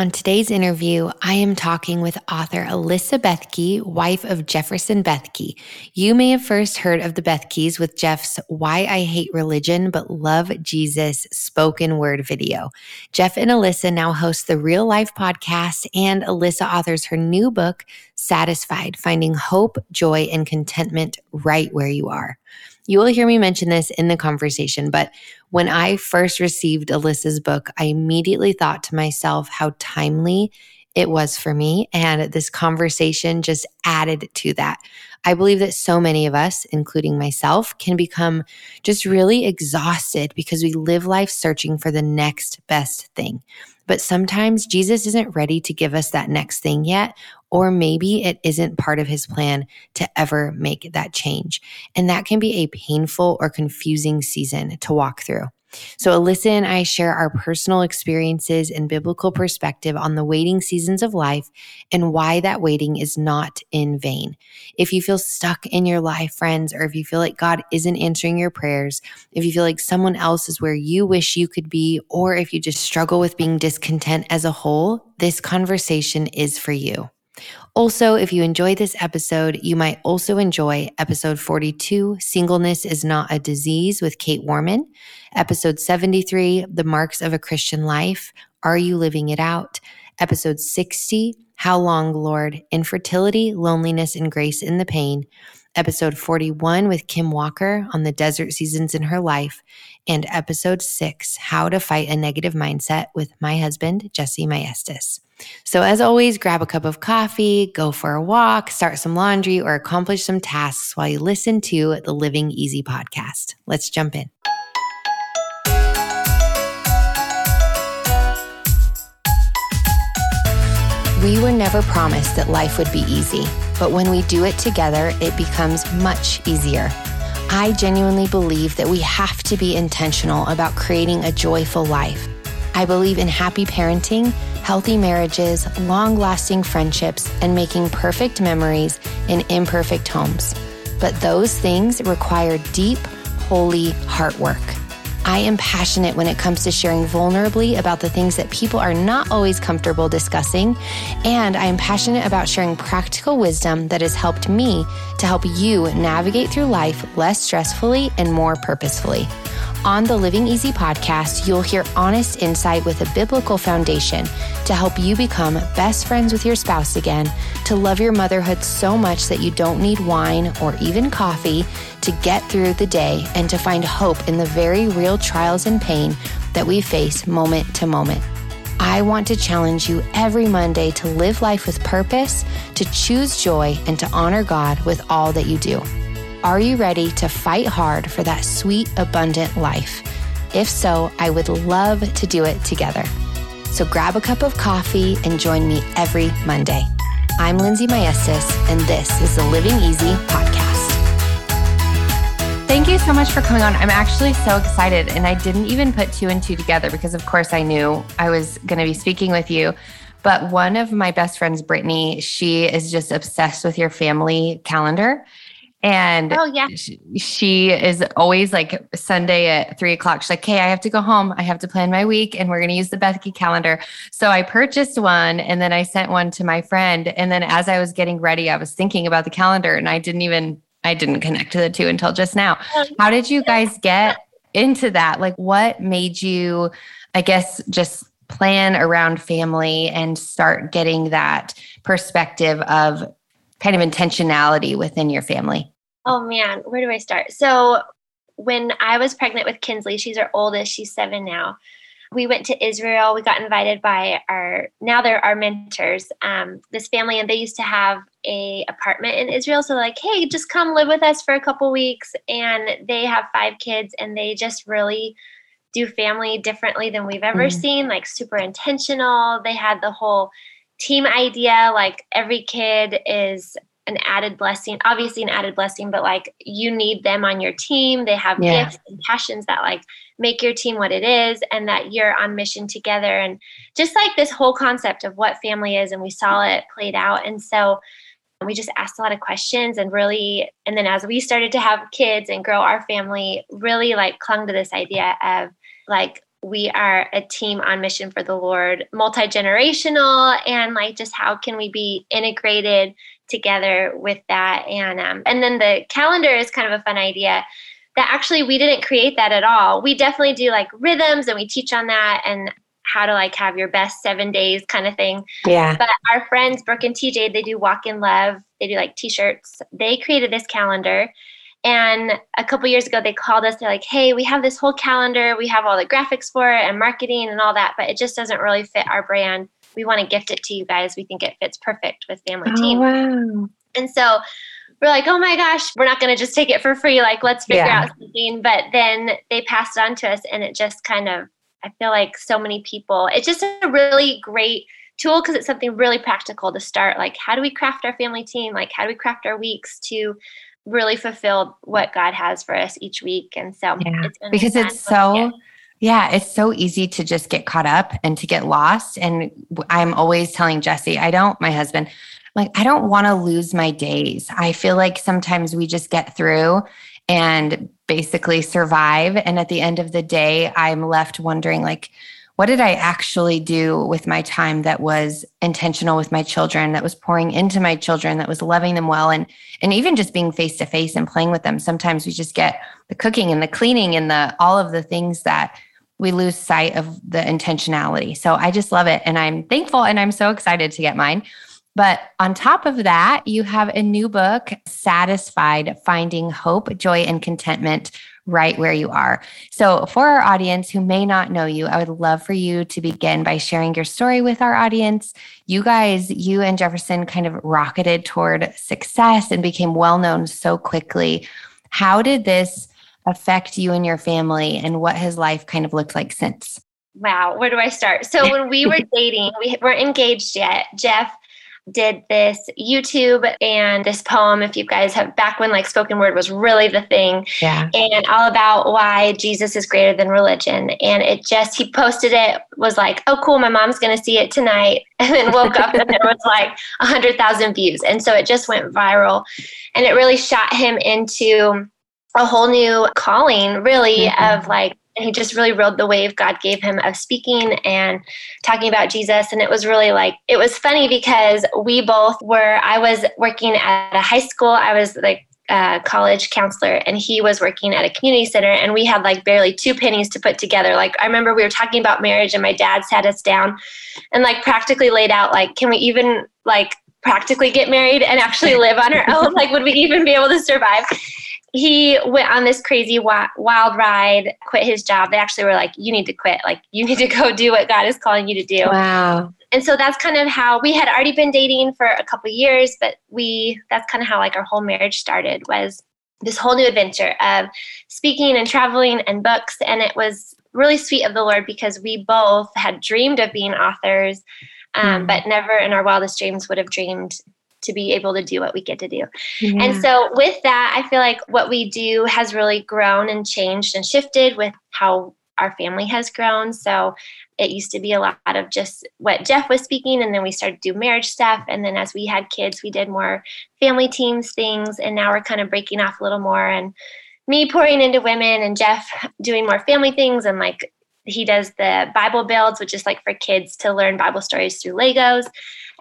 On today's interview, I am talking with author Alyssa Bethke, wife of Jefferson Bethke. You may have first heard of the Bethkes with Jeff's Why I Hate Religion But Love Jesus spoken word video. Jeff and Alyssa now host the Real Life podcast, and Alyssa authors her new book, Satisfied Finding Hope, Joy, and Contentment Right Where You Are. You will hear me mention this in the conversation, but when I first received Alyssa's book, I immediately thought to myself how timely it was for me. And this conversation just added to that. I believe that so many of us, including myself, can become just really exhausted because we live life searching for the next best thing. But sometimes Jesus isn't ready to give us that next thing yet, or maybe it isn't part of his plan to ever make that change. And that can be a painful or confusing season to walk through. So, Alyssa and I share our personal experiences and biblical perspective on the waiting seasons of life and why that waiting is not in vain. If you feel stuck in your life, friends, or if you feel like God isn't answering your prayers, if you feel like someone else is where you wish you could be, or if you just struggle with being discontent as a whole, this conversation is for you. Also, if you enjoy this episode, you might also enjoy episode 42, Singleness is Not a Disease with Kate Warman, episode 73, The Marks of a Christian Life, Are You Living It Out? Episode 60, How Long, Lord? Infertility, Loneliness, and Grace in the Pain, episode 41 with Kim Walker on the desert seasons in her life, and episode 6, How to Fight a Negative Mindset with my husband, Jesse Maestas. So, as always, grab a cup of coffee, go for a walk, start some laundry, or accomplish some tasks while you listen to the Living Easy podcast. Let's jump in. We were never promised that life would be easy, but when we do it together, it becomes much easier. I genuinely believe that we have to be intentional about creating a joyful life. I believe in happy parenting healthy marriages, long lasting friendships, and making perfect memories in imperfect homes. But those things require deep, holy heart work. I am passionate when it comes to sharing vulnerably about the things that people are not always comfortable discussing. And I am passionate about sharing practical wisdom that has helped me to help you navigate through life less stressfully and more purposefully. On the Living Easy podcast, you'll hear honest insight with a biblical foundation to help you become best friends with your spouse again, to love your motherhood so much that you don't need wine or even coffee to get through the day, and to find hope in the very real trials and pain that we face moment to moment. I want to challenge you every Monday to live life with purpose, to choose joy, and to honor God with all that you do. Are you ready to fight hard for that sweet, abundant life? If so, I would love to do it together. So grab a cup of coffee and join me every Monday. I'm Lindsey Maestas, and this is the Living Easy podcast. Thank you so much for coming on. I'm actually so excited, and I didn't even put two and two together because, of course, I knew I was going to be speaking with you. But one of my best friends, Brittany, she is just obsessed with your family calendar. And oh yeah, she, she, is always like Sunday at three o'clock. She's like, "Hey, I have to go home. I have to plan my week, and we're going to use the Bethke calendar." So I purchased one, and then I sent one to my friend. And then as I was getting ready, I was thinking about the calendar, and I didn't even I didn't connect to the two until just now. Oh, How did you guys get into that? Like, what made you, I guess, just plan around family and start getting that perspective of kind of intentionality within your family? Oh man, where do I start? So when I was pregnant with Kinsley, she's our oldest, she's seven now. We went to Israel. We got invited by our now they're our mentors, um, this family, and they used to have a apartment in Israel. So like, hey, just come live with us for a couple weeks. And they have five kids, and they just really do family differently than we've ever mm-hmm. seen. Like super intentional. They had the whole team idea like every kid is an added blessing obviously an added blessing but like you need them on your team. They have yeah. gifts and passions that like make your team what it is and that you're on mission together. And just like this whole concept of what family is and we saw it played out. And so we just asked a lot of questions and really and then as we started to have kids and grow our family really like clung to this idea of like we are a team on mission for the Lord, multi generational, and like just how can we be integrated together with that? And um, and then the calendar is kind of a fun idea that actually we didn't create that at all. We definitely do like rhythms and we teach on that and how to like have your best seven days kind of thing. Yeah. But our friends Brooke and TJ, they do walk in love. They do like t-shirts. They created this calendar and a couple years ago, they called us. They're like, hey, we have this whole calendar. We have all the graphics for it and marketing and all that, but it just doesn't really fit our brand. We want to gift it to you guys. We think it fits perfect with Family oh, Team. Wow. And so we're like, oh my gosh, we're not going to just take it for free. Like, let's figure yeah. out something. But then they passed it on to us, and it just kind of, I feel like so many people, it's just a really great tool because it's something really practical to start. Like, how do we craft our family team? Like, how do we craft our weeks to really fulfilled what God has for us each week. And so yeah. it's because it's so yeah, it's so easy to just get caught up and to get lost. And I'm always telling Jesse, I don't, my husband, like, I don't want to lose my days. I feel like sometimes we just get through and basically survive. And at the end of the day, I'm left wondering, like, what did I actually do with my time that was intentional with my children, that was pouring into my children, that was loving them well, and and even just being face to face and playing with them. Sometimes we just get the cooking and the cleaning and the all of the things that we lose sight of the intentionality. So I just love it, and I'm thankful, and I'm so excited to get mine. But on top of that, you have a new book, Satisfied Finding Hope, Joy, and Contentment right where you are. So, for our audience who may not know you, I would love for you to begin by sharing your story with our audience. You guys, you and Jefferson kind of rocketed toward success and became well known so quickly. How did this affect you and your family, and what has life kind of looked like since? Wow, where do I start? So, when we were dating, we weren't engaged yet. Jeff did this YouTube and this poem, if you guys have back when like spoken word was really the thing. Yeah. And all about why Jesus is greater than religion. And it just, he posted it, was like, oh, cool, my mom's going to see it tonight. And then woke up and there was like a hundred thousand views. And so it just went viral. And it really shot him into a whole new calling, really, mm-hmm. of like he just really rode the wave God gave him of speaking and talking about Jesus. And it was really like, it was funny because we both were, I was working at a high school. I was like a college counselor and he was working at a community center and we had like barely two pennies to put together. Like I remember we were talking about marriage and my dad sat us down and like practically laid out like, can we even like practically get married and actually live on our own? Like, would we even be able to survive? He went on this crazy wild ride, quit his job. They actually were like, you need to quit. Like, you need to go do what God is calling you to do. Wow. And so that's kind of how we had already been dating for a couple years, but we, that's kind of how like our whole marriage started was this whole new adventure of speaking and traveling and books. And it was really sweet of the Lord because we both had dreamed of being authors, um, mm. but never in our wildest dreams would have dreamed to be able to do what we get to do. Yeah. And so with that, I feel like what we do has really grown and changed and shifted with how our family has grown. So it used to be a lot of just what Jeff was speaking, and then we started to do marriage stuff. And then as we had kids, we did more family teams things. And now we're kind of breaking off a little more and me pouring into women and Jeff doing more family things and like he does the Bible builds, which is like for kids to learn Bible stories through Legos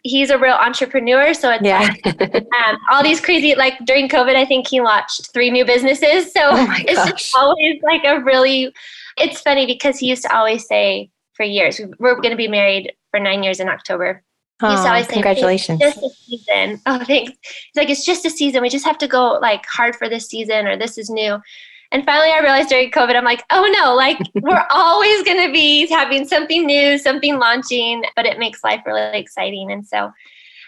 he's a real entrepreneur. So it's yeah. like, um, all these crazy, like during COVID, I think he launched three new businesses. So oh it's just always like a really, it's funny because he used to always say for years, we're going to be married for nine years in October. Oh, used to always congratulations. Say, just a season. Oh, thanks. He's like, it's just a season. We just have to go like hard for this season or this is new. And finally, I realized during COVID, I'm like, oh no, like we're always going to be having something new, something launching, but it makes life really exciting. And so,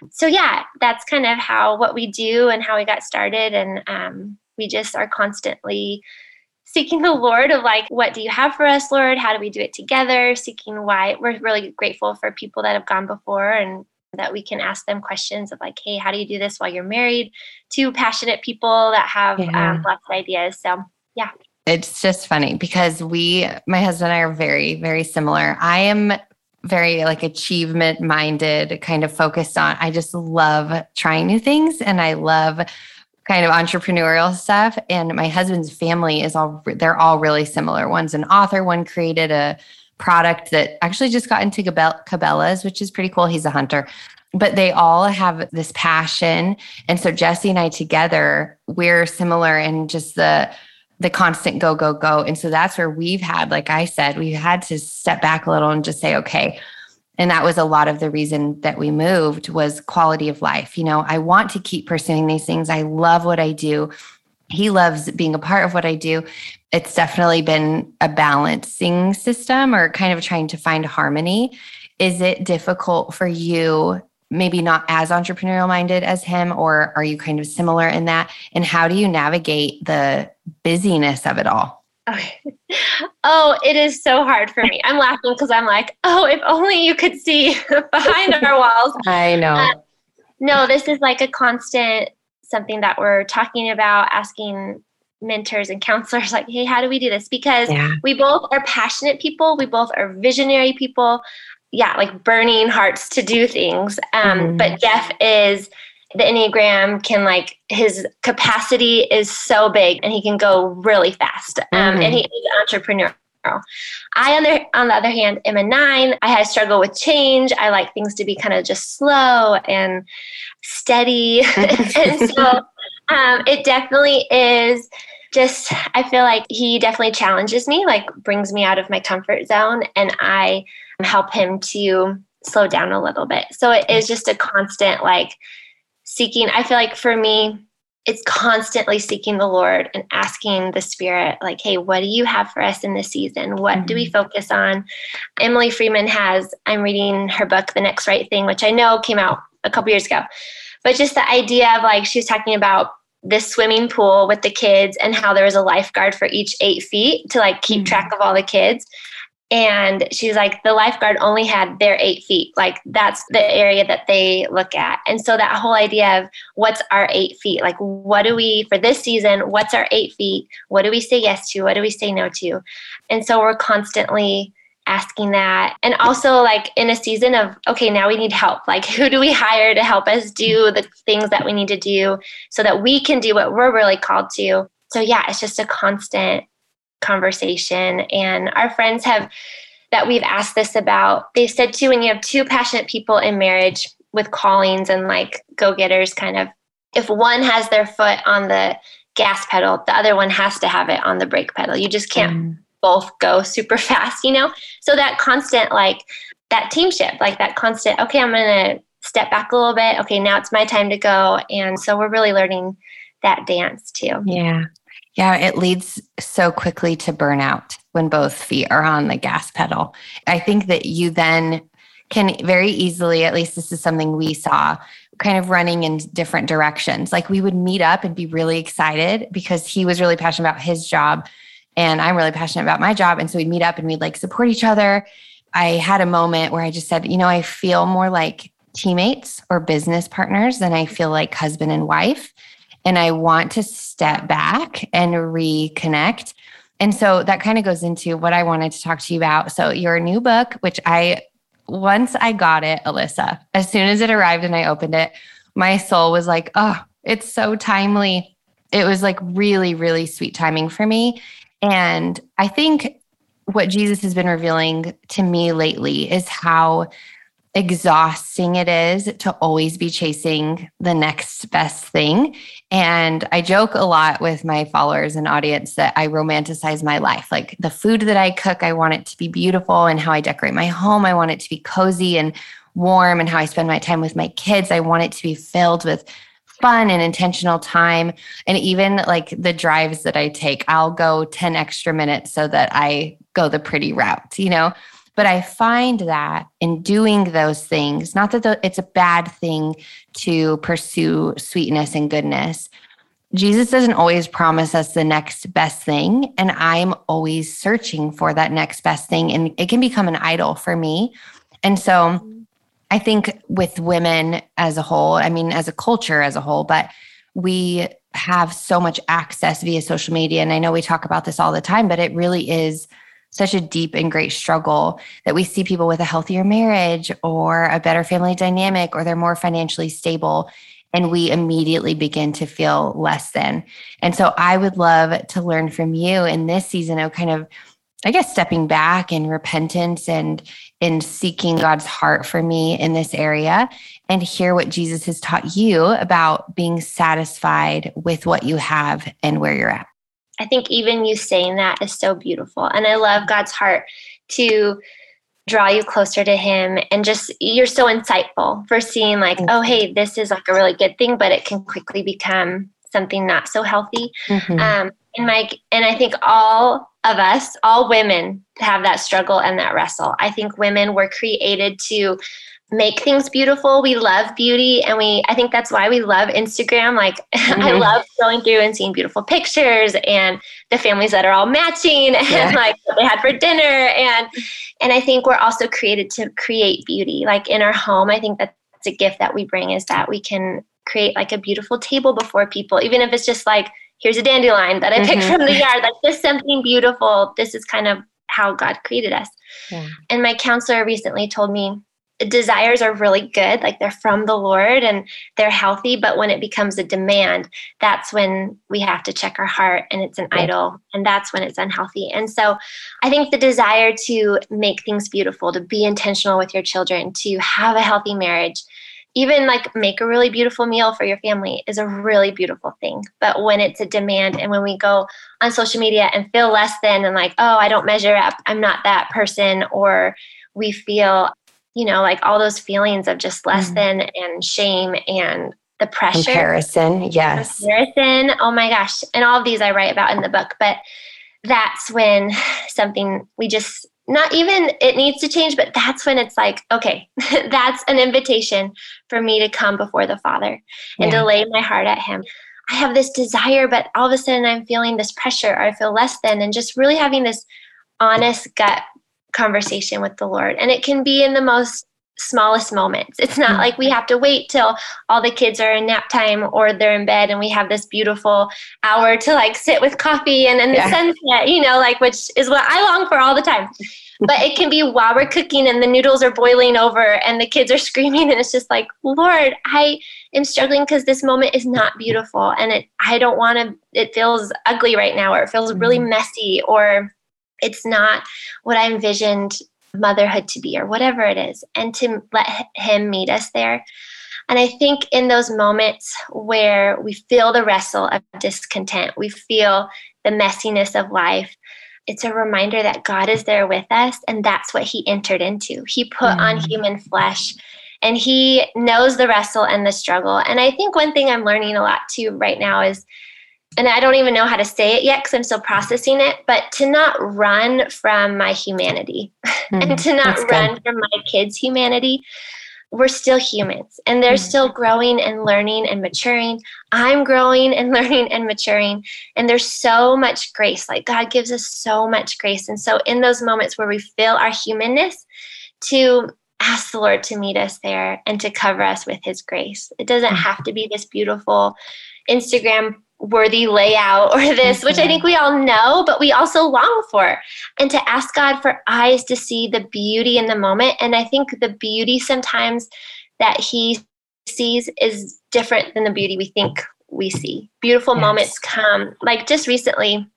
so yeah, that's kind of how what we do and how we got started. And um, we just are constantly seeking the Lord of like, what do you have for us, Lord? How do we do it together? Seeking why. We're really grateful for people that have gone before and that we can ask them questions of like, hey, how do you do this while you're married? To passionate people that have yeah. um, lots of ideas. So yeah. It's just funny because we, my husband and I are very, very similar. I am very like achievement minded, kind of focused on, I just love trying new things and I love kind of entrepreneurial stuff. And my husband's family is all, they're all really similar. One's an author, one created a product that actually just got into Cabela's, which is pretty cool. He's a hunter. But they all have this passion. And so Jesse and I together, we're similar in just the the constant go, go, go. And so that's where we've had, like I said, we had to step back a little and just say, okay, and that was a lot of the reason that we moved was quality of life you know i want to keep pursuing these things i love what i do he loves being a part of what I do. It's definitely been a balancing system or kind of trying to find harmony. Is it difficult for you, maybe not as entrepreneurial minded as him, or are you kind of similar in that? And how do you navigate the busyness of it all? Okay. Oh, it is so hard for me. I'm laughing because I'm like, oh, if only you could see behind our walls. I know. Uh, no, this is like a constant something that we're talking about, asking mentors and counselors like hey how do we do this because yeah. we both are passionate people we both are visionary people yeah like burning hearts to do things um, mm-hmm. but jeff is the enneagram can like his capacity is so big and he can go really fast um, mm-hmm. and he is entrepreneur I, on the, on the other hand, am a nine. I had struggle with change. I like things to be kind of just slow and steady. and so um, it definitely is just, I feel like he definitely challenges me, like brings me out of my comfort zone, and I help him to slow down a little bit. So it is just a constant, like, seeking. I feel like for me, it's constantly seeking the Lord and asking the Spirit, like, hey, what do you have for us in this season? What mm-hmm. do we mm-hmm. focus on? Emily Freeman has, I'm reading her book, The Next Right Thing, which I know came out a couple years ago. But just the idea of like, she was talking about this swimming pool with the kids and how there was a lifeguard for each eight feet to like keep mm-hmm. track of all the kids. And she's like, the lifeguard only had their eight feet. Like, that's the area that they look at. And so, that whole idea of what's our eight feet? Like, what do we, for this season, what's our eight feet? What do we say yes to? What do we say no to? And so, we're constantly asking that. And also, like, in a season of, okay, now we need help. Like, who do we hire to help us do the things that we need to do so that we can do what we're really called to? So, yeah, it's just a constant conversation. And our friends have that we've asked this about, they said too, when you have two passionate people in marriage with callings and like go getters, kind of, if one has their foot on the gas pedal, the other one has to have it on the brake pedal. You just can't mm. both go super fast, you know? So that constant, like, that teamship, like that constant, okay, I'm going to step back a little bit. Okay, now it's my time to go. And so we're really learning that dance too. Yeah. Yeah, it leads so quickly to burnout when both feet are on the gas pedal. I think that you then can very easily, at least this is something we saw, kind of running in different directions. Like we would meet up and be really excited because he was really passionate about his job and I'm really passionate about my job. And so we'd meet up and we'd like support each other. I had a moment where I just said, you know, I feel more like teammates or business partners than I feel like husband and wife and I want to step back and reconnect. And so that kind of goes into what I wanted to talk to you about. So, your new book, which I, once I got it, Alyssa, as soon as it arrived and I opened it, my soul was like, oh, it's so timely. It was like really, really sweet timing for me. And I think what Jesus has been revealing to me lately is how exhausting it is to always be chasing the next best thing. And I joke a lot with my followers and audience that I romanticize my life. Like the food that I cook, I want it to be beautiful, and how I decorate my home, I want it to be cozy and warm, and how I spend my time with my kids, I want it to be filled with fun and intentional time. And even like the drives that I take, I'll go 10 extra minutes so that I go the pretty route, you know? But I find that in doing those things, not that it's a bad thing to pursue sweetness and goodness. Jesus doesn't always promise us the next best thing. And I'm always searching for that next best thing. And it can become an idol for me. And so I think with women as a whole, I mean, as a culture as a whole, but we have so much access via social media. And I know we talk about this all the time, but it really is such a deep and great struggle that we see people with a healthier marriage or a better family dynamic or they're more financially stable and we immediately begin to feel less than. And so I would love to learn from you in this season of kind of I guess stepping back in repentance and in seeking God's heart for me in this area and hear what Jesus has taught you about being satisfied with what you have and where you're at. I think even you saying that is so beautiful. And I love God's heart to draw you closer to him and just you're so insightful for seeing like oh hey this is like a really good thing but it can quickly become something not so healthy mm-hmm. um, and mike and i think all of us all women have that struggle and that wrestle i think women were created to make things beautiful. We love beauty and we I think that's why we love Instagram. Like mm-hmm. I love going through and seeing beautiful pictures and the families that are all matching and yeah. like what they had for dinner and and I think we're also created to create beauty. Like in our home, I think that's a gift that we bring is that we can create like a beautiful table before people even if it's just like here's a dandelion that I picked mm-hmm. from the yard like just something beautiful. This is kind of how God created us. Yeah. And my counselor recently told me desires are really good, like they're from the Lord and they're healthy. But when it becomes a demand, that's when we have to check our heart and it's an yeah. idol, and that's when it's unhealthy. And so I think the desire to make things beautiful, to be intentional with your children, to have a healthy marriage, even like make a really beautiful meal for your family is a really beautiful thing. But when it's a demand and when we go on social media and feel less than and like, oh, I don't measure up, I'm not that person, or we feel you know, like all those feelings of just less mm than and shame and the pressure. Comparison, yes. Comparison. Oh my gosh. And all of these I write about in the book. But that's when something we just not even it needs to change, but that's when it's like, okay, that's an invitation for me to come before the Father and yeah. to lay my heart at Him. I have this desire, but all of a sudden I'm feeling this pressure or I feel less than, and just really having this honest gut conversation with the Lord. And it can be in the most smallest moments. It's not like we have to wait till all the kids are in nap time or they're in bed and we have this beautiful hour to like sit with coffee and in the yeah. sunset, you know, like which is what I long for all the time. but it can be while we're cooking and the noodles are boiling over and the kids are screaming and it's just like, Lord, I am struggling because this moment is not beautiful and it I don't want to it feels ugly right now or it feels really mm-hmm. messy or it's not what I envisioned motherhood to be or whatever it is, and to let Him meet us there. And I think in those moments where we feel the wrestle of discontent, we feel the messiness of life, it's a reminder that God is there with us, and that's what He entered into. He put mm. on human flesh and He knows the wrestle and the struggle. And I think one thing I'm learning a lot too right now is and I don't even know how to say it yet because I'm still processing it, but to not run from my humanity mm, and to not run good. from my kids' humanity. We're still humans and they're mm. still growing and learning and maturing. I'm growing and learning and maturing. And there's so much grace. Like God gives us so much grace. And so, in those moments where we feel our humanness, to ask the Lord to meet us there and to cover us with His grace. It doesn't mm. have to be this beautiful Instagram worthy layout or this, which I think we all know, but we also long for. And to ask God for eyes to see the beauty in the moment. And I think the beauty sometimes that He sees is different than the beauty we think we see. Beautiful yes. moments come. Like just recently,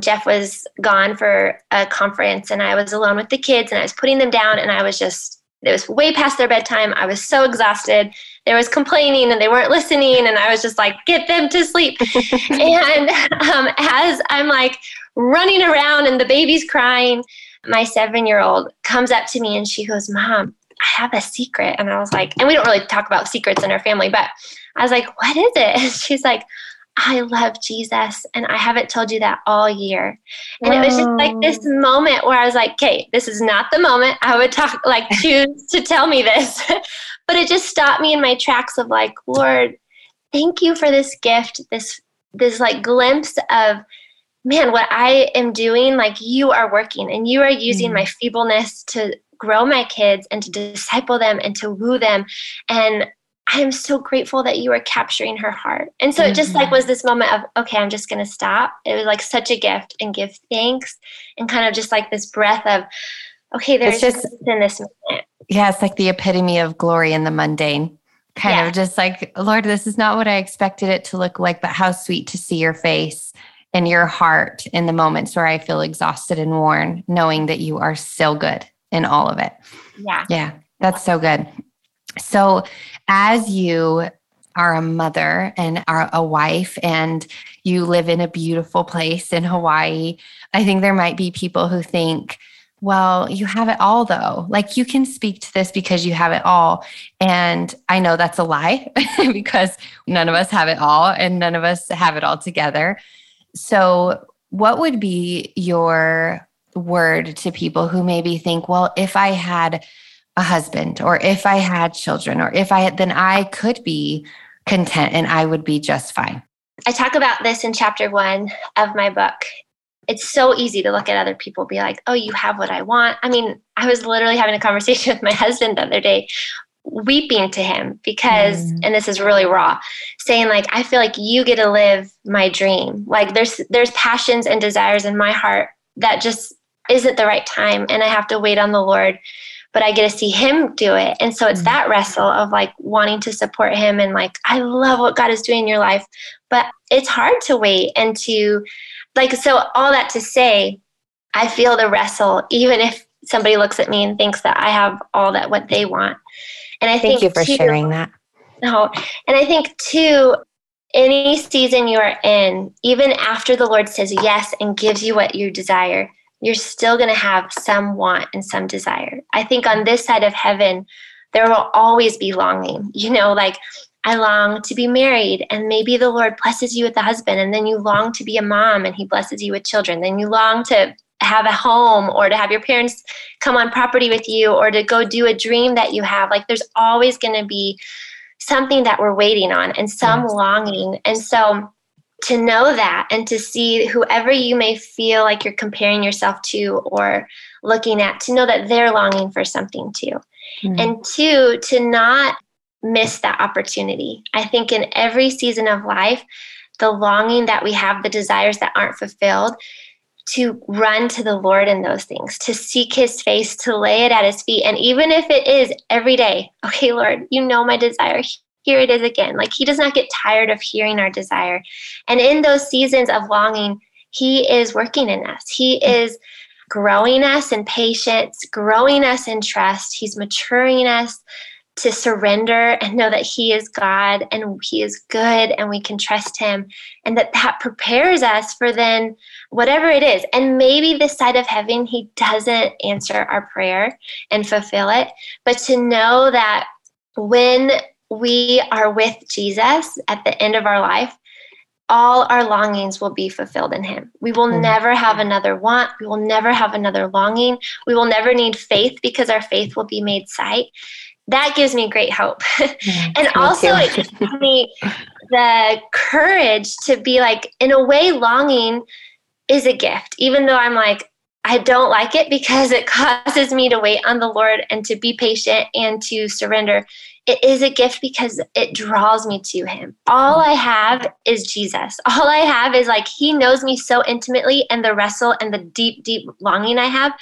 Jeff was gone for a conference and I was alone with the kids and I was putting them down and I was just it was way past their bedtime. I was so exhausted. There was complaining and they weren't listening and i was just like get them to sleep. And um, as i'm like running around and the baby's crying my seven year old comes up to me and she goes mom i have a secret. And i was like and we don't really talk about secrets in our family but i was like what is it? And she's like I love Jesus. And I haven't told you that all year. And Whoa. it was just like this moment where I was like, okay, this is not the moment I would talk, like, choose to tell me this. but it just stopped me in my tracks of like, Lord, thank you for this gift, this, this like glimpse of, man, what I am doing, like, you are working and you are using mm my feebleness to grow my kids and to disciple them and to woo them. And I am so grateful that you are capturing her heart. And so it just like mm-hmm. was this moment of, okay, I'm just going to stop. It was like such a gift and give thanks and kind of just like this breath of, okay, there's it's just in this moment. Yeah, it's like the epitome of glory in the mundane. Kind yeah. of just like, Lord, this is not what I expected it to look like, but how sweet to see your face in your heart in the moments where I feel exhausted and worn, knowing that you are still good in all of it. Yeah. Yeah. That's so good. So, as you are a mother and are a wife and you live in a beautiful place in Hawaii, I think there might be people who think, well, you have it all though. Like you can speak to this because you have it all. And I know that's a lie because none of us have it all and none of us have it all together. So, what would be your word to people who maybe think, well, if I had a husband or if I had children or if I had, then I could be content and I would be just fine? I talk about this in chapter one of my book. It's so easy to look at other people, be like, oh, you have what I want. I mean, I was literally having a conversation with my husband the other day weeping to him because mm. and this is really raw saying like i feel like you get to live my dream like there's there's passions and desires in my heart that just isn't the right time and i have to wait on the lord but i get to see him do it and so it's mm. that wrestle of like wanting to support him and like i love what god is doing in your life but it's hard to wait and to like so all that to say i feel the wrestle even if somebody looks at me and thinks that i have all that what they want and I thank think you for too, sharing that. No, and I think too, any season you are in, even after the Lord says yes and gives you what you desire, you're still going to have some want and some desire. I think on this side of heaven, there will always be longing. You know, like I long to be married, and maybe the Lord blesses you with a husband, and then you long to be a mom, and He blesses you with children. Then you long to have a home or to have your parents come on property with you or to go do a dream that you have. Like there's always going to be something that we're waiting on and some yes. longing. And so to know that and to see whoever you may feel like you're comparing yourself to or looking at, to know that they're longing for something too. Mm-hmm. And two, to not miss that opportunity. I think in every season of life, the longing that we have, the desires that aren't fulfilled, to run to the Lord in those things, to seek his face, to lay it at his feet. And even if it is every day, okay, Lord, you know my desire. Here it is again. Like he does not get tired of hearing our desire. And in those seasons of longing, he is working in us. He mm-hmm. is growing us in patience, growing us in trust. He's maturing us to surrender and know that he is God and he is good and we can trust him and that that prepares us for then whatever it is and maybe this side of heaven he doesn't answer our prayer and fulfill it but to know that when we are with Jesus at the end of our life all our longings will be fulfilled in him. We will mm-hmm. never have another want. We will never have another longing. We will never need faith because our faith will be made sight that gives me great hope. and also, it gives me the courage to be like, in a way, longing is a gift, even though I'm like, I don't like it because it causes me to wait on the Lord and to be patient and to surrender. It is a gift because it draws me to Him. All I have is Jesus. All I have is like He knows me so intimately and the wrestle and the deep, deep longing I have.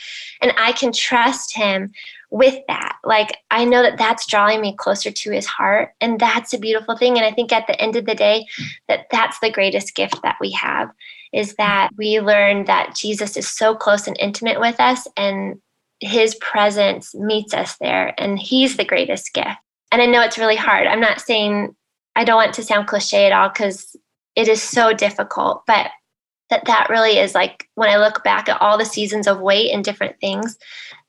And I can trust Him with that. Like, I know that that's drawing me closer to his heart. And that's a beautiful thing. And I think at the end of the day, that that's the greatest gift that we have is that we learn that Jesus is so close and intimate with us and his presence meets us there. And he's the greatest gift. And I know it's really hard. I'm not saying I don't want to sound cliche at all because it is so difficult, but that that really is like when I look back at all the seasons of weight and different things,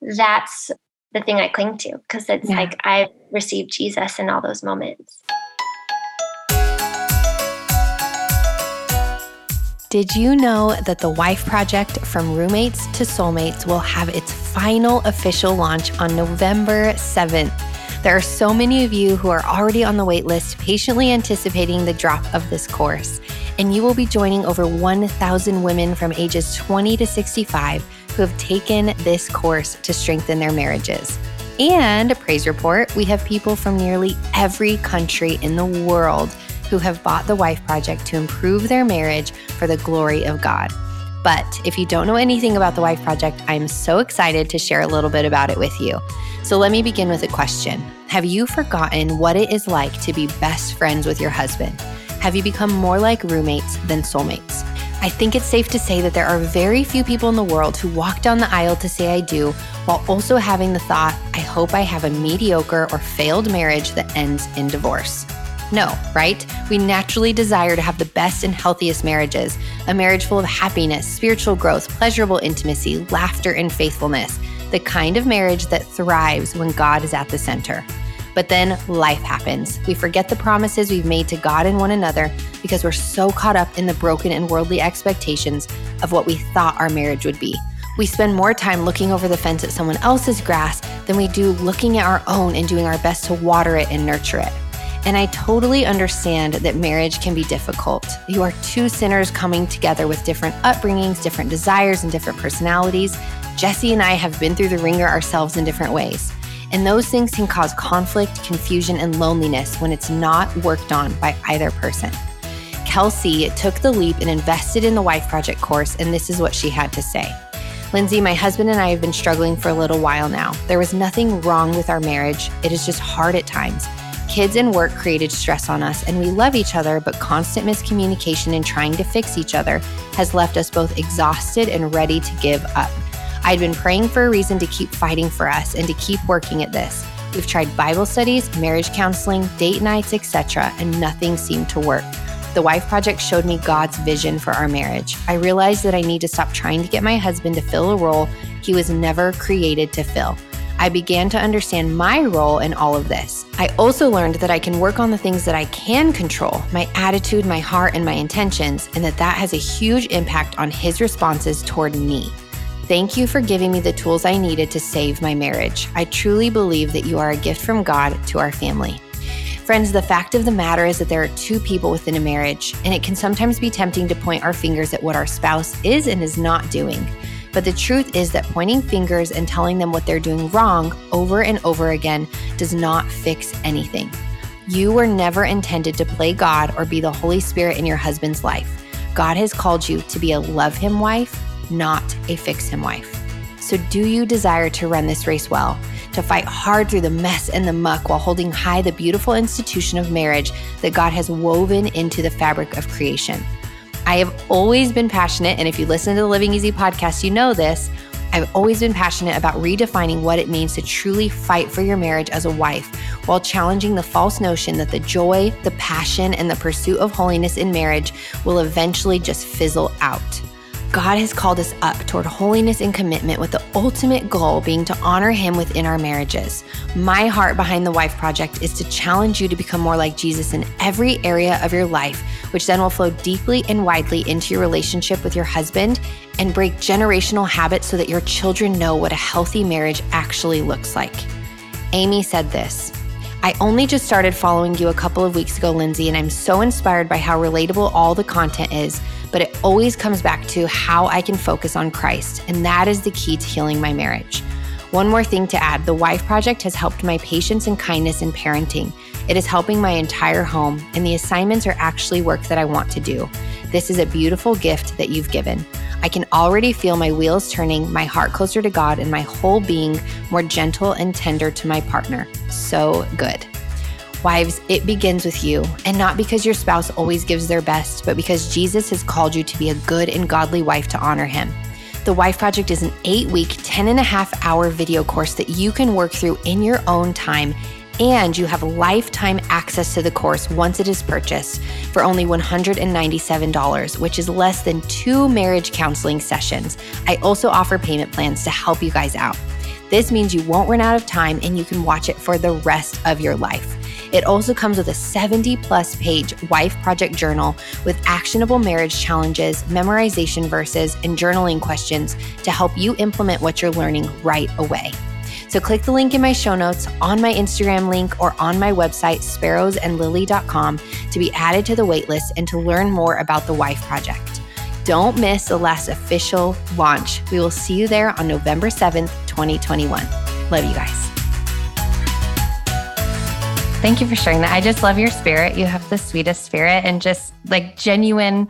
that's the thing I cling to because it's yeah. like I've received Jesus in all those moments. Did you know that the Wife Project from Roommates to Soulmates will have its final official launch on November 7th? There are so many of you who are already on the waitlist, patiently anticipating the drop of this course. And you will be joining over 1,000 women from ages 20 to 65 who have taken this course to strengthen their marriages. And a praise report, we have people from nearly every country in the world who have bought the Wife Project to improve their marriage for the glory of God. But if you don't know anything about the Wife Project, I'm so excited to share a little bit about it with you. So let me begin with a question Have you forgotten what it is like to be best friends with your husband? Have you become more like roommates than soulmates? I think it's safe to say that there are very few people in the world who walk down the aisle to say I do while also having the thought, I hope I have a mediocre or failed marriage that ends in divorce. No, right? We naturally desire to have the best and healthiest marriages, a marriage full of happiness, spiritual growth, pleasurable intimacy, laughter, and faithfulness, the kind of marriage that thrives when God is at the center. But then life happens. We forget the promises we've made to God and one another because we're so caught up in the broken and worldly expectations of what we thought our marriage would be. We spend more time looking over the fence at someone else's grass than we do looking at our own and doing our best to water it and nurture it. And I totally understand that marriage can be difficult. You are two sinners coming together with different upbringings, different desires, and different personalities. Jesse and I have been through the ringer ourselves in different ways. And those things can cause conflict, confusion, and loneliness when it's not worked on by either person. Kelsey took the leap and invested in the Wife Project course, and this is what she had to say. Lindsey, my husband and I have been struggling for a little while now. There was nothing wrong with our marriage, it is just hard at times. Kids and work created stress on us, and we love each other, but constant miscommunication and trying to fix each other has left us both exhausted and ready to give up. I'd been praying for a reason to keep fighting for us and to keep working at this. We've tried Bible studies, marriage counseling, date nights, etc., and nothing seemed to work. The Wife Project showed me God's vision for our marriage. I realized that I need to stop trying to get my husband to fill a role he was never created to fill. I began to understand my role in all of this. I also learned that I can work on the things that I can control my attitude, my heart, and my intentions, and that that has a huge impact on his responses toward me. Thank you for giving me the tools I needed to save my marriage. I truly believe that you are a gift from God to our family. Friends, the fact of the matter is that there are two people within a marriage, and it can sometimes be tempting to point our fingers at what our spouse is and is not doing. But the truth is that pointing fingers and telling them what they're doing wrong over and over again does not fix anything. You were never intended to play God or be the Holy Spirit in your husband's life. God has called you to be a love him wife not a fix him wife. So, do you desire to run this race well, to fight hard through the mess and the muck while holding high the beautiful institution of marriage that God has woven into the fabric of creation? I have always been passionate, and if you listen to the Living Easy podcast, you know this. I've always been passionate about redefining what it means to truly fight for your marriage as a wife while challenging the false notion that the joy, the passion, and the pursuit of holiness in marriage will eventually just fizzle out. God has called us up toward holiness and commitment with the ultimate goal being to honor Him within our marriages. My heart behind the Wife Project is to challenge you to become more like Jesus in every area of your life, which then will flow deeply and widely into your relationship with your husband and break generational habits so that your children know what a healthy marriage actually looks like. Amy said this. I only just started following you a couple of weeks ago, Lindsey, and I'm so inspired by how relatable all the content is but it always comes back to how I can focus on Christ. And that is the key to healing my marriage. One more thing to add the Wife Project has helped my patience and kindness in parenting. It is helping my entire home, and the assignments are actually work that I want to do. This is a beautiful gift that you've given. I can already feel my wheels turning, my heart closer to God, and my whole being more gentle and tender to my partner. So good. Wives, it begins with you, and not because your spouse always gives their best, but because Jesus has called you to be a good and godly wife to honor him. The Wife Project is an eight week, 10 and a half hour video course that you can work through in your own time. And you have lifetime access to the course once it is purchased for only $197, which is less than two marriage counseling sessions. I also offer payment plans to help you guys out. This means you won't run out of time and you can watch it for the rest of your life. It also comes with a 70 plus page Wife Project journal with actionable marriage challenges, memorization verses, and journaling questions to help you implement what you're learning right away. So click the link in my show notes, on my Instagram link, or on my website, sparrowsandlily.com to be added to the waitlist and to learn more about the Wife Project. Don't miss the last official launch. We will see you there on November 7th, 2021. Love you guys. Thank you for sharing that. I just love your spirit. You have the sweetest spirit and just like genuine.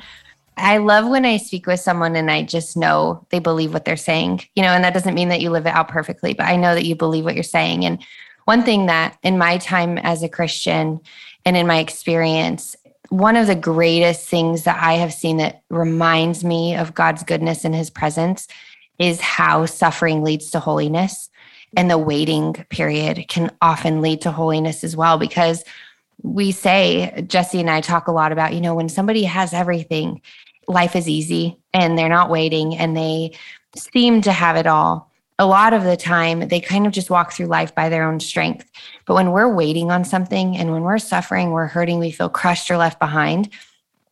I love when I speak with someone and I just know they believe what they're saying, you know, and that doesn't mean that you live it out perfectly, but I know that you believe what you're saying. And one thing that in my time as a Christian and in my experience, one of the greatest things that I have seen that reminds me of God's goodness and his presence is how suffering leads to holiness. And the waiting period can often lead to holiness as well, because we say, Jesse and I talk a lot about, you know, when somebody has everything, life is easy and they're not waiting and they seem to have it all. A lot of the time, they kind of just walk through life by their own strength. But when we're waiting on something and when we're suffering, we're hurting, we feel crushed or left behind,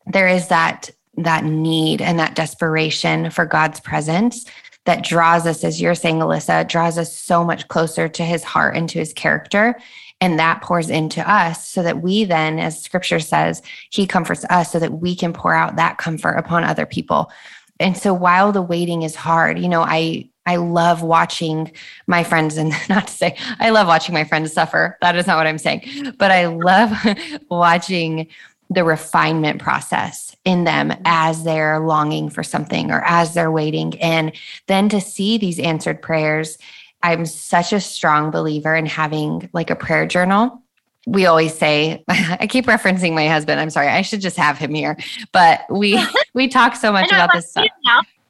there is that that need and that desperation for God's presence that draws us, as you're saying, Alyssa, draws us so much closer to his heart and to his character. And that pours into us so that we then, as scripture says, he comforts us so that we can pour out that comfort upon other people. And so while the waiting is hard, you know, I I love watching my friends, and not to say I love watching my friends suffer. That is not what I'm saying, but I love watching the refinement process in them mm-hmm. as they're longing for something or as they're waiting. And then to see these answered prayers, I'm such a strong believer in having like a prayer journal. We always say, I keep referencing my husband. I'm sorry, I should just have him here. But we we talk so much about this stuff.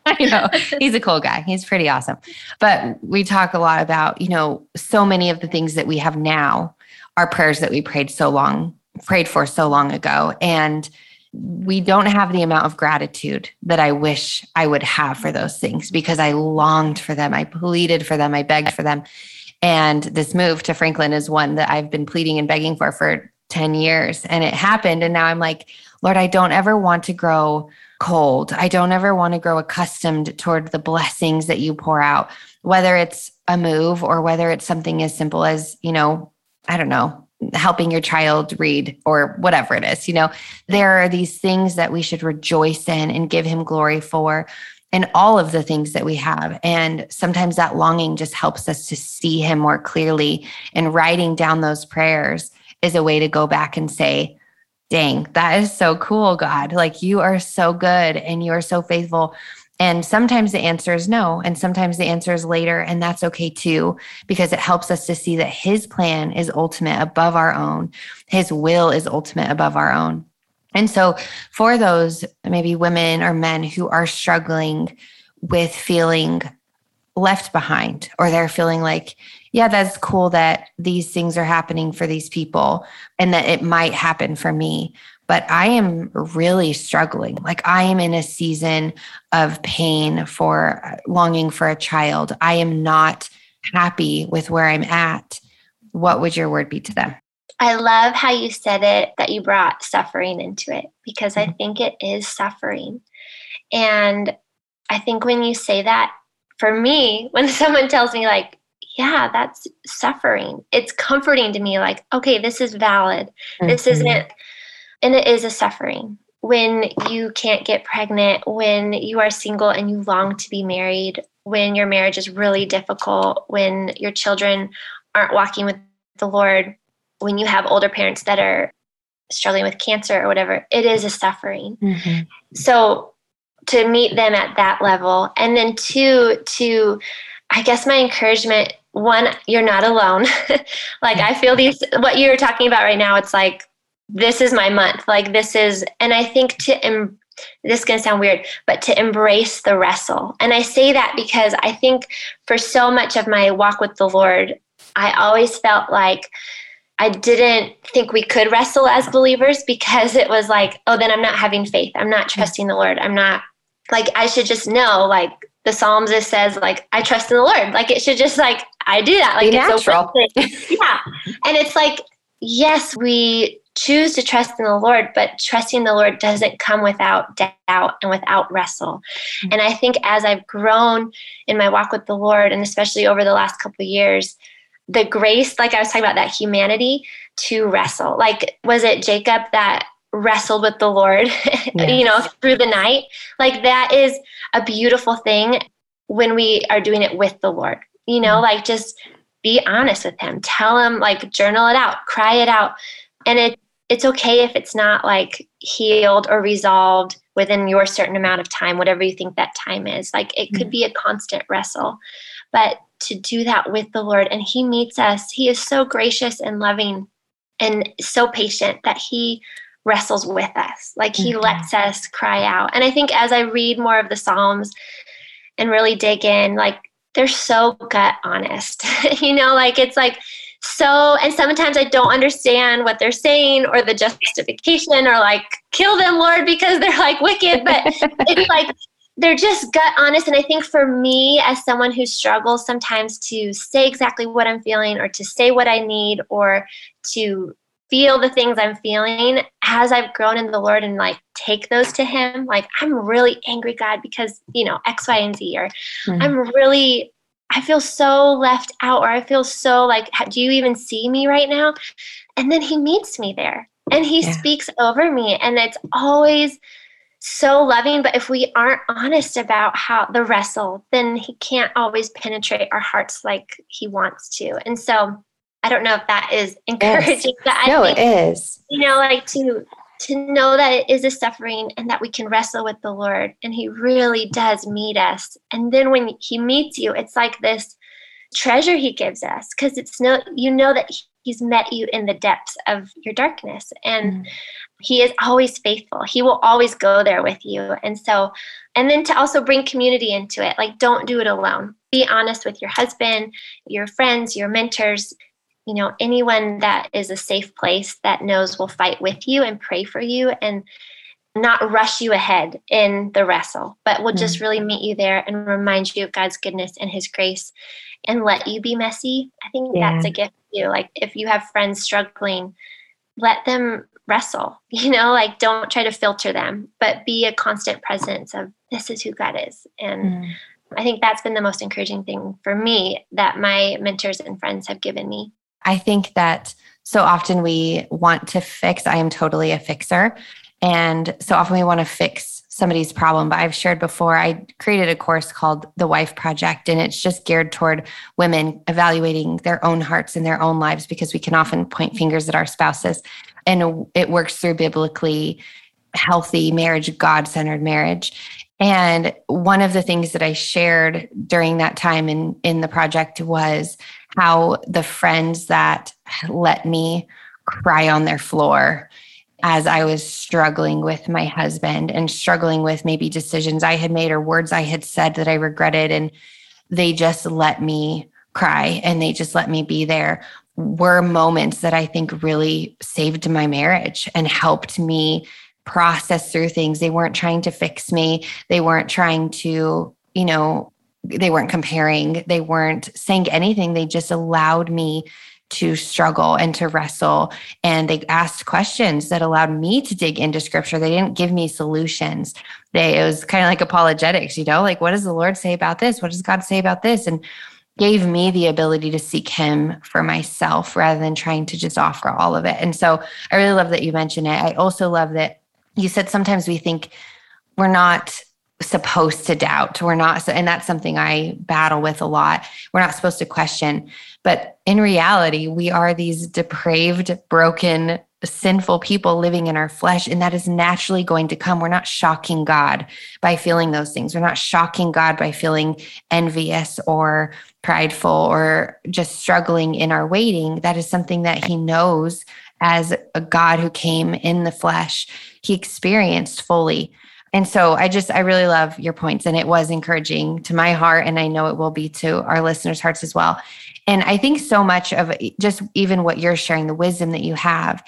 I know he's a cool guy. He's pretty awesome. But we talk a lot about, you know, so many of the things that we have now are prayers that we prayed so long prayed for so long ago. And we don't have the amount of gratitude that I wish I would have for those things because I longed for them. I pleaded for them. I begged for them. And this move to Franklin is one that I've been pleading and begging for for 10 years. And it happened. And now I'm like, Lord, I don't ever want to grow cold. I don't ever want to grow accustomed toward the blessings that you pour out, whether it's a move or whether it's something as simple as, you know, I don't know, helping your child read or whatever it is. You know, there are these things that we should rejoice in and give him glory for and all of the things that we have. And sometimes that longing just helps us to see him more clearly. And writing down those prayers is a way to go back and say, dang, that is so cool, God. Like you are so good and you are so faithful. And sometimes the answer is no, and sometimes the answer is later. And that's okay too, because it helps us to see that His plan is ultimate above our own, His will is ultimate above our own. And so, for those maybe women or men who are struggling with feeling left behind, or they're feeling like, yeah, that's cool that these things are happening for these people and that it might happen for me but I am really struggling. Like I am in a season of pain for longing for a child. I am not happy with where I'm at. What would your word be to them? I love how you said it that you brought suffering into it because I mm-hmm. think it is suffering. And I think when you say that, for me, when someone tells me, like, yeah, that's suffering, it's comforting to me, like, okay, this is valid. Mm-hmm. This isn't and it is a suffering when you can't get pregnant, when you are single and you long to be married, when your marriage is really difficult, when your children aren't walking with the Lord, when you have older parents that are struggling with cancer or whatever, it is a suffering. Mm-hmm. So to meet them at that level, and then two, to I guess my encouragement one, you're not alone. like I feel these what you're talking about right now, it's like this is my month. Like this is, and I think to, em, this is going to sound weird, but to embrace the wrestle. And I say that because I think for so much of my walk with the Lord, I always felt like I didn't think we could wrestle as believers because it was like, oh, then I'm not having faith. I'm not trusting the Lord. I'm not like, I should just know, like the Psalms it says, like, I trust in the Lord. Like it should just like, I do that. Like Be it's natural. yeah. And it's like, yes, we choose to trust in the Lord, but trusting the Lord doesn't come without doubt and without wrestle. Mm-hmm. And I think as I've grown in my walk with the Lord, and especially over the last couple of years, the grace, like I was talking about, that humanity to wrestle. Like, was it Jacob that wrestled with the Lord, yes. you know, through the night? Like, that is a beautiful thing when we are doing it with the Lord, you know, mm-hmm. like just be honest with Him, tell Him, like, journal it out, cry it out. And it it's okay if it's not like healed or resolved within your certain amount of time, whatever you think that time is. Like it could mm-hmm. be a constant wrestle. But to do that with the Lord, and He meets us, He is so gracious and loving and so patient that He wrestles with us. Like he mm-hmm. lets us cry out. And I think as I read more of the Psalms and really dig in, like they're so gut honest. you know, like it's like so and sometimes I don't understand what they're saying or the justification or like kill them, Lord, because they're like wicked. But it's like they're just gut honest. And I think for me, as someone who struggles sometimes to say exactly what I'm feeling or to say what I need or to feel the things I'm feeling as I've grown in the Lord and like take those to Him. Like, I'm really angry, God, because, you know, X, Y, and Z, or mm-hmm. I'm really, I feel so left out, or I feel so like, do you even see me right now? And then He meets me there and He yeah. speaks over me. And it's always, so loving, but if we aren't honest about how the wrestle, then he can't always penetrate our hearts like he wants to. And so I don't know if that is encouraging. Yes. no, think, it is. You know, like to to know that it is a suffering and that we can wrestle with the Lord and He really does meet us. And then when He meets you, it's like this treasure He gives us because it's no, you know that He's met you in the depths of your darkness. And mm. He is always faithful. He will always go there with you. And so, and then to also bring community into it, like don't do it alone. Be honest with your husband, your friends, your mentors, you know, anyone that is a safe place that knows will fight with you and pray for you and not rush you ahead in the wrestle, but will just mm. really meet you there and remind you of God's goodness and His grace and let you be messy. I think yeah. that's a gift too. Like if you have friends struggling, let them wrestle, you know, like don't try to filter them, but be a constant presence of this is who God is. And mm. I think that's been the most encouraging thing for me that my mentors and friends have given me. I think that so often we want to fix, I am totally a fixer. And so often we want to fix somebody's problem. But I've shared before, I created a course called The Wife Project, and it's just geared toward women evaluating their own hearts and their own lives because we can often point fingers at our spouses. And it works through biblically healthy marriage, God centered marriage. And one of the things that I shared during that time in, in the project was how the friends that let me cry on their floor as I was struggling with my husband and struggling with maybe decisions I had made or words I had said that I regretted. And they just let me cry and they just let me be there were moments that I think really saved my marriage and helped me process through things. They weren't trying to fix me, they weren't trying to, you know, they weren't comparing, they weren't saying anything. They just allowed me to struggle and to wrestle. And they asked questions that allowed me to dig into scripture. They didn't give me solutions. They, it was kind of like apologetics, you know, like what does the Lord say about this? What does God say about this? And gave me the ability to seek him for myself rather than trying to just offer all of it. And so I really love that you mentioned it. I also love that you said sometimes we think we're not supposed to doubt. We're not, and that's something I battle with a lot. We're not supposed to question. But in reality, we are these depraved, broken, sinful people living in our flesh, and that is naturally going to come. We're not shocking God by feeling those things. We're not shocking God by feeling envious or prideful or just struggling in our waiting. That is something that He knows as a God who came in the flesh, He experienced fully. And so I just, I really love your points. And it was encouraging to my heart. And I know it will be to our listeners' hearts as well. And I think so much of just even what you're sharing, the wisdom that you have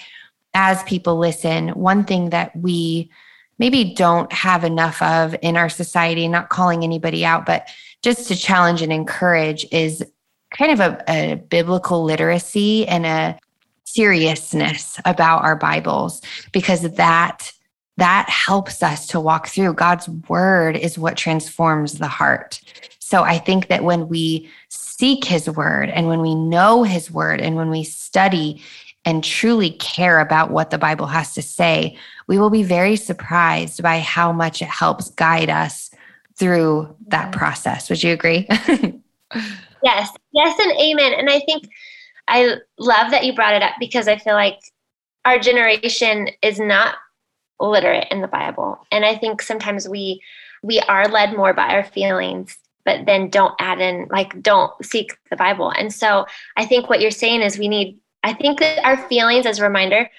as people listen, one thing that we maybe don't have enough of in our society, not calling anybody out, but just to challenge and encourage is kind of a, a biblical literacy and a seriousness about our Bibles, because that that helps us to walk through. God's word is what transforms the heart. So I think that when we seek his word and when we know his word and when we study and truly care about what the Bible has to say, we will be very surprised by how much it helps guide us through that process. Would you agree? yes, yes, and amen. And I think I love that you brought it up because I feel like our generation is not literate in the Bible. And I think sometimes we we are led more by our feelings, but then don't add in like don't seek the Bible. And so I think what you're saying is we need I think that our feelings as a reminder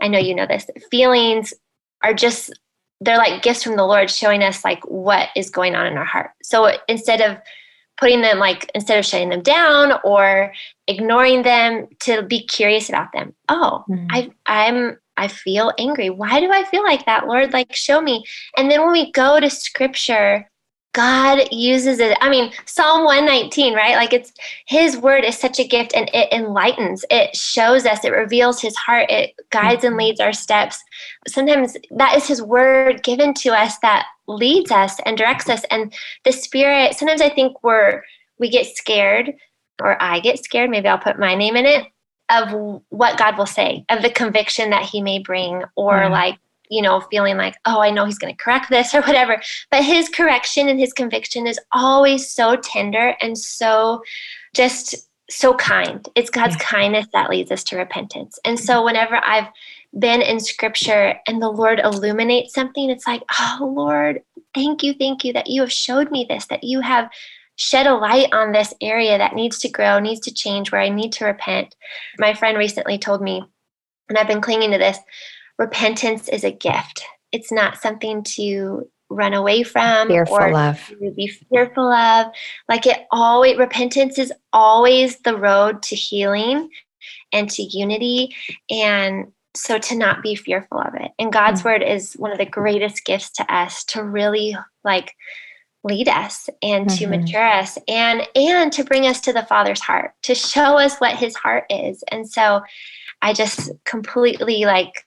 I know you know this. Feelings are just they're like gifts from the Lord showing us like what is going on in our heart. So instead of putting them like instead of shutting them down or ignoring them to be curious about them. Oh, mm. I I'm I feel angry. Why do I feel like that, Lord? Like show me. And then when we go to scripture God uses it. I mean, Psalm 119, right? Like it's his word is such a gift and it enlightens, it shows us, it reveals his heart, it guides and mm-hmm. leads our steps. Sometimes that is his word given to us that leads us and directs us. And the spirit, sometimes I think we're, we get scared, or I get scared, maybe I'll put my name in it, of what God will say, of the conviction that he may bring, or mm. like you know, feeling like, oh, I know he's going to correct this or whatever. But his correction and his conviction is always so tender and so just so kind. It's God's yeah. kindness that leads us to repentance. And so mm-hmm. whenever I've been in scripture and the Lord illuminates something, it's like, oh, Lord, thank you, thank you that you have showed me this, that you have shed a light on this area that needs to grow, needs to change, where I need to repent. My friend recently told me, and I've been clinging to this repentance is a gift. It's not something to run away from fearful or of. to be fearful of. Like it always repentance is always the road to healing and to unity and so to not be fearful of it. And God's mm-hmm. word is one of the greatest gifts to us to really like lead us and to mm-hmm. mature us and and to bring us to the father's heart to show us what his heart is and so i just completely like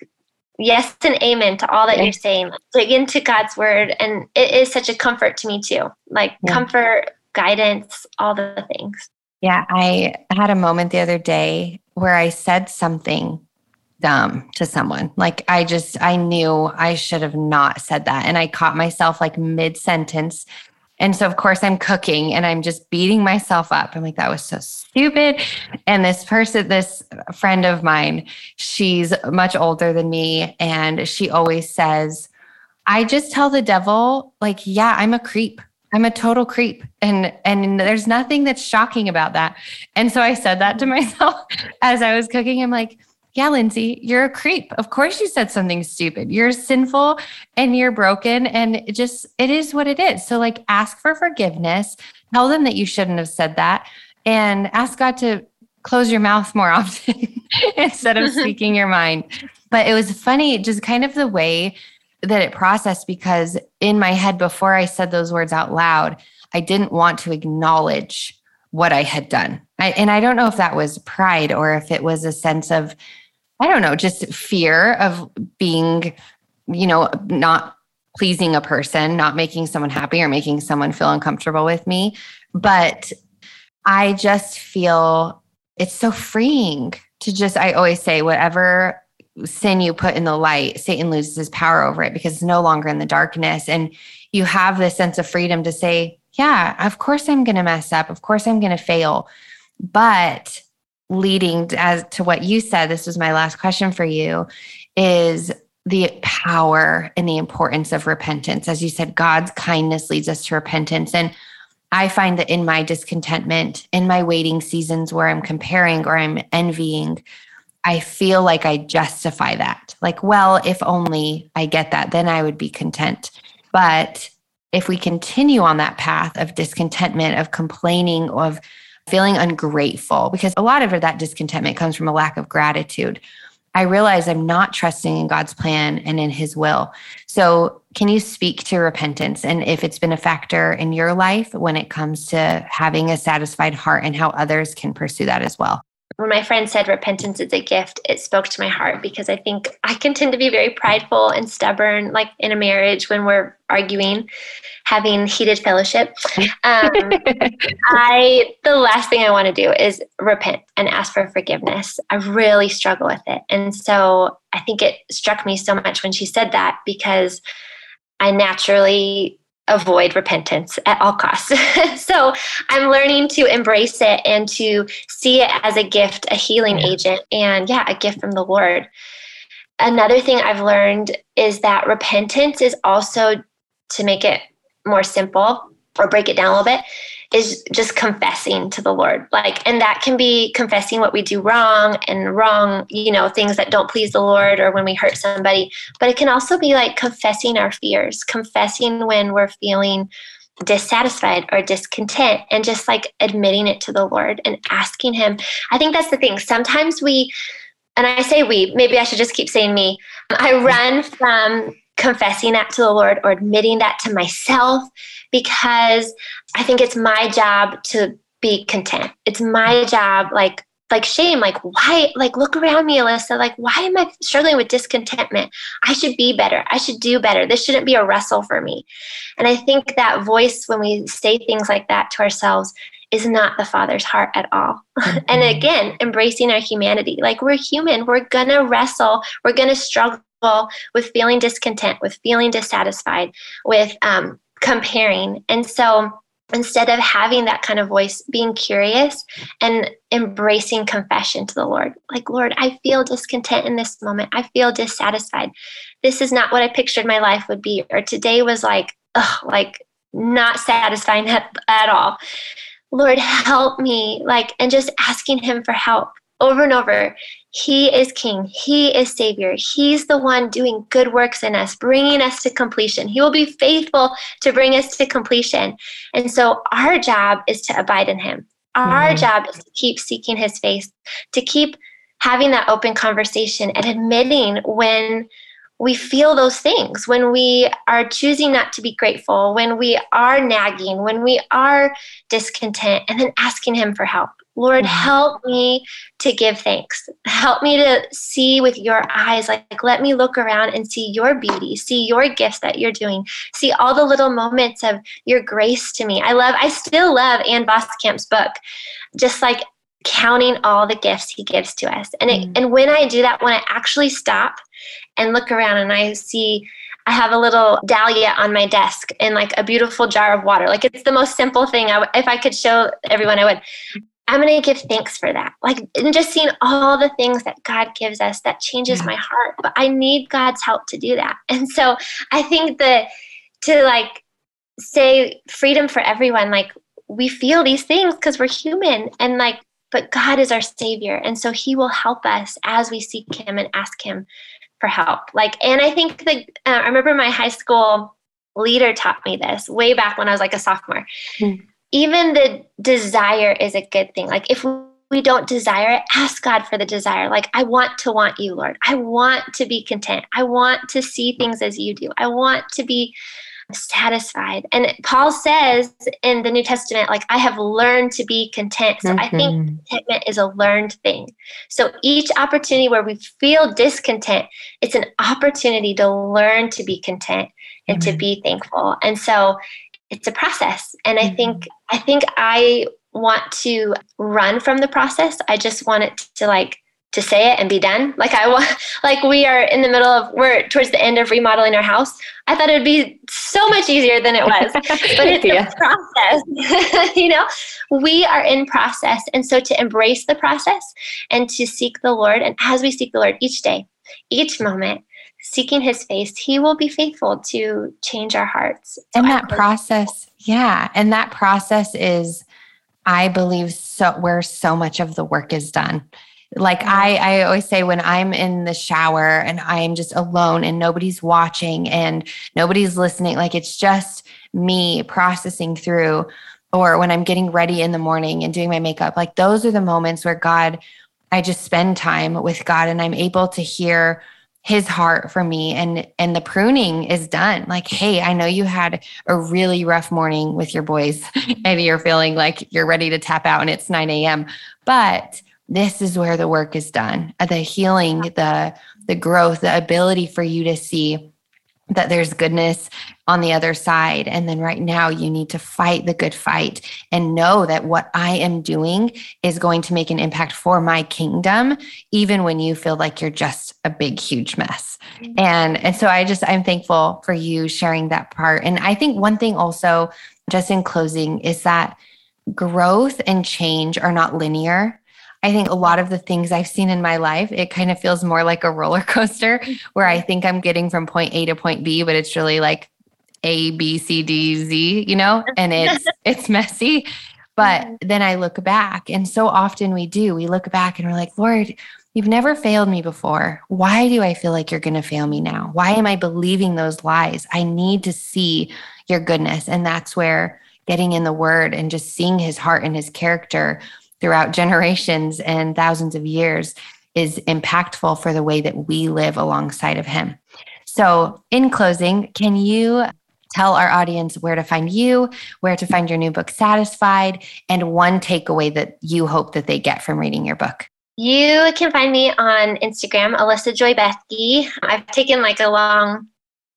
yes and amen to all that you're saying. Dig into God's word. And it is such a comfort to me too. Like yeah. comfort, guidance, all the things. Yeah. I had a moment the other day where I said something dumb to someone. Like I just, I knew I should have not said that. And I caught myself like mid sentence and so, of course, I'm cooking and I'm just beating myself up. I'm like, that was so stupid. And this person, this friend of mine, she's much older than me. And she always says, I just tell the devil, like, yeah, I'm a creep. I'm a total creep. And and there's nothing that's shocking about that. And so I said that to myself as I was cooking. I'm like, yeah, Lindsey, you're a creep. Of course you said something stupid. You're sinful and you're broken and it just it is what it is. So like ask for forgiveness, tell them that you shouldn't have said that and ask God to close your mouth more often instead of speaking your mind. But it was funny just kind of the way that it processed because in my head before I said those words out loud, I didn't want to acknowledge what I had done. I, and I don't know if that was pride or if it was a sense of I don't know, just fear of being, you know, not pleasing a person, not making someone happy or making someone feel uncomfortable with me. But I just feel it's so freeing to just, I always say, whatever sin you put in the light, Satan loses his power over it because it's no longer in the darkness. And you have this sense of freedom to say, yeah, of course I'm going to mess up. Of course I'm going to fail. But leading as to what you said, this was my last question for you, is the power and the importance of repentance. As you said, God's kindness leads us to repentance. And I find that in my discontentment, in my waiting seasons where I'm comparing or I'm envying, I feel like I justify that. Like, well, if only I get that, then I would be content. But if we continue on that path of discontentment, of complaining, of feeling ungrateful because a lot of that discontentment comes from a lack of gratitude. I realize I'm not trusting in God's plan and in his will. So, can you speak to repentance and if it's been a factor in your life when it comes to having a satisfied heart and how others can pursue that as well? When my friend said repentance is a gift, it spoke to my heart because I think I can tend to be very prideful and stubborn, like in a marriage when we're arguing, having heated fellowship. Um, I the last thing I want to do is repent and ask for forgiveness. I really struggle with it, and so I think it struck me so much when she said that because I naturally avoid repentance at all costs. so I'm learning to embrace it and to see it as a gift, a healing agent, and yeah, a gift from the Lord. Another thing I've learned is that repentance is also to make it more simple or break it down a little bit. Is just confessing to the Lord. Like, and that can be confessing what we do wrong and wrong, you know, things that don't please the Lord or when we hurt somebody. But it can also be like confessing our fears, confessing when we're feeling dissatisfied or discontent and just like admitting it to the Lord and asking Him. I think that's the thing. Sometimes we, and I say we, maybe I should just keep saying me. I run from confessing that to the Lord or admitting that to myself because I think it's my job to be content. It's my job, like, like shame, like why, like look around me, Alyssa, like why am I struggling with discontentment? I should be better. I should do better. This shouldn't be a wrestle for me. And I think that voice, when we say things like that to ourselves, is not the Father's heart at all. Mm-hmm. and again, embracing our humanity. Like we're human, we're gonna wrestle, we're gonna struggle with feeling discontent, with feeling dissatisfied, with um, comparing. And so instead of having that kind of voice, being curious and embracing confession to the Lord. Like, Lord, I feel discontent in this moment. I feel dissatisfied. This is not what I pictured my life would be. Or today was like, ugh, like not satisfying at, at all. Lord, help me. Like, and just asking Him for help over and over. He is King. He is Savior. He's the one doing good works in us, bringing us to completion. He will be faithful to bring us to completion. And so our job is to abide in Him. Our mm-hmm. job is to keep seeking His face, to keep having that open conversation and admitting when we feel those things when we are choosing not to be grateful, when we are nagging, when we are discontent, and then asking Him for help. Lord, mm-hmm. help me to give thanks. Help me to see with your eyes. Like, let me look around and see your beauty, see your gifts that you're doing, see all the little moments of your grace to me. I love, I still love Ann Voskamp's book, just like counting all the gifts he gives to us. And it, mm-hmm. and when I do that, when I actually stop and look around and I see I have a little dahlia on my desk and like a beautiful jar of water. Like it's the most simple thing. I w- if I could show everyone, I would. I'm going to give thanks for that. Like, and just seeing all the things that God gives us that changes yeah. my heart. But I need God's help to do that. And so I think that to like say freedom for everyone, like we feel these things because we're human and like, but God is our savior. And so he will help us as we seek him and ask him for help. Like, and I think that uh, I remember my high school leader taught me this way back when I was like a sophomore. Mm. Even the desire is a good thing. Like, if we don't desire it, ask God for the desire. Like, I want to want you, Lord. I want to be content. I want to see things as you do. I want to be satisfied. And Paul says in the New Testament, like, I have learned to be content. So mm-hmm. I think mm-hmm. contentment is a learned thing. So each opportunity where we feel discontent, it's an opportunity to learn to be content and mm-hmm. to be thankful. And so it's a process. And I think, mm-hmm. I think I want to run from the process. I just want it to like to say it and be done. Like I want, like we are in the middle of, we're towards the end of remodeling our house. I thought it would be so much easier than it was, but it's yeah. a process. you know, we are in process, and so to embrace the process and to seek the Lord, and as we seek the Lord each day, each moment, seeking His face, He will be faithful to change our hearts. So and that process, yeah, and that process is. I believe so where so much of the work is done like I, I always say when I'm in the shower and I'm just alone and nobody's watching and nobody's listening, like it's just me processing through, or when I'm getting ready in the morning and doing my makeup, like those are the moments where God, I just spend time with God and I'm able to hear his heart for me and and the pruning is done. Like hey i know you had a really rough morning with your boys and you're feeling like you're ready to tap out and it's 9 a.m but this is where the work is done. Uh, the healing the the growth the ability for you to see that there's goodness on the other side. And then right now you need to fight the good fight and know that what i am doing is going to make an impact for my kingdom even when you feel like you're just a big huge mess. Mm-hmm. and and so i just i'm thankful for you sharing that part. And i think one thing also just in closing is that growth and change are not linear. I think a lot of the things I've seen in my life, it kind of feels more like a roller coaster where I think I'm getting from point A to point B, but it's really like A, B, C, D, Z, you know, and it's it's messy. But then I look back, and so often we do. We look back and we're like, Lord, you've never failed me before. Why do I feel like you're going to fail me now? Why am I believing those lies? I need to see your goodness. And that's where getting in the word and just seeing his heart and his character throughout generations and thousands of years is impactful for the way that we live alongside of him. So, in closing, can you tell our audience where to find you, where to find your new book, Satisfied, and one takeaway that you hope that they get from reading your book? You can find me on Instagram, Alyssa Joy Bethke. I've taken like a long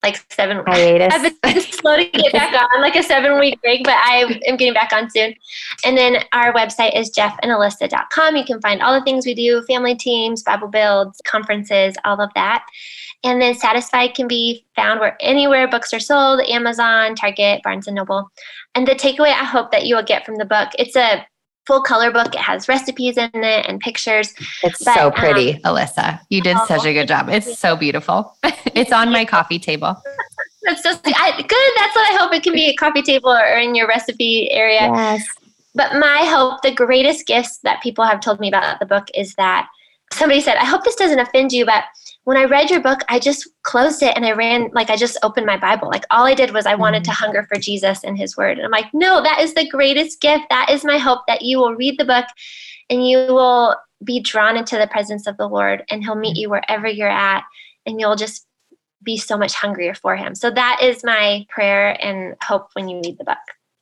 like seven hiatus. I've been slow to get back on, like a seven week break, but I am getting back on soon. And then our website is jeffandalyssa.com. You can find all the things we do family teams, Bible builds, conferences, all of that. And then Satisfied can be found where anywhere books are sold Amazon, Target, Barnes and Noble. And the takeaway I hope that you will get from the book it's a full color book. It has recipes in it and pictures. It's but, so pretty, um, Alyssa. You did oh, such a good job. It's so beautiful. it's on my coffee table. That's just I, good. That's what I hope it can be a coffee table or in your recipe area. Yes. But my hope, the greatest gifts that people have told me about the book is that somebody said, I hope this doesn't offend you, but when I read your book, I just closed it and I ran, like, I just opened my Bible. Like, all I did was I wanted to mm. hunger for Jesus and his word. And I'm like, no, that is the greatest gift. That is my hope that you will read the book and you will be drawn into the presence of the Lord and he'll meet mm. you wherever you're at and you'll just be so much hungrier for him. So that is my prayer and hope when you read the book.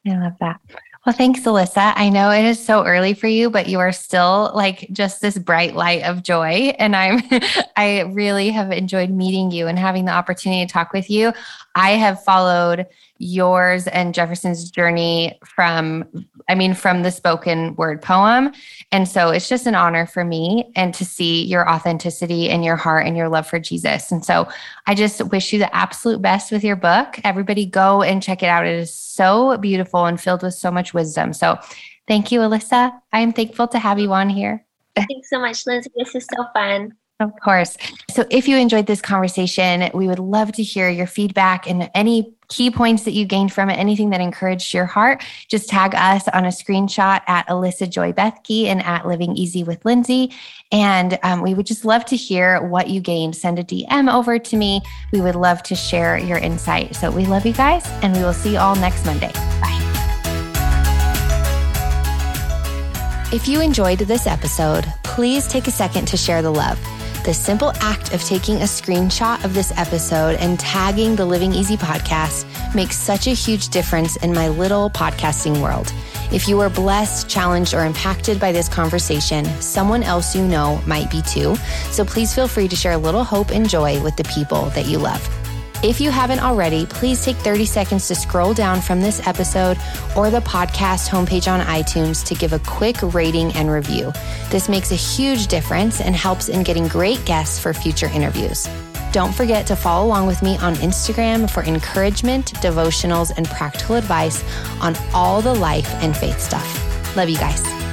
I love that. Well, thanks, Alyssa. I know it is so early for you, but you are still like just this bright light of joy. And I'm, I really have enjoyed meeting you and having the opportunity to talk with you. I have followed yours and Jefferson's journey from, I mean, from the spoken word poem. And so it's just an honor for me and to see your authenticity and your heart and your love for Jesus. And so I just wish you the absolute best with your book. Everybody go and check it out. It is so beautiful and filled with so much wisdom. So thank you, Alyssa. I am thankful to have you on here. Thanks so much, Lindsey. This is so fun. Of course. So, if you enjoyed this conversation, we would love to hear your feedback and any key points that you gained from it, anything that encouraged your heart. Just tag us on a screenshot at Alyssa Joy Bethke and at Living Easy with Lindsey. And um, we would just love to hear what you gained. Send a DM over to me. We would love to share your insight. So, we love you guys, and we will see you all next Monday. Bye. If you enjoyed this episode, please take a second to share the love. The simple act of taking a screenshot of this episode and tagging the Living Easy podcast makes such a huge difference in my little podcasting world. If you were blessed, challenged, or impacted by this conversation, someone else you know might be too. So please feel free to share a little hope and joy with the people that you love. If you haven't already, please take 30 seconds to scroll down from this episode or the podcast homepage on iTunes to give a quick rating and review. This makes a huge difference and helps in getting great guests for future interviews. Don't forget to follow along with me on Instagram for encouragement, devotionals, and practical advice on all the life and faith stuff. Love you guys.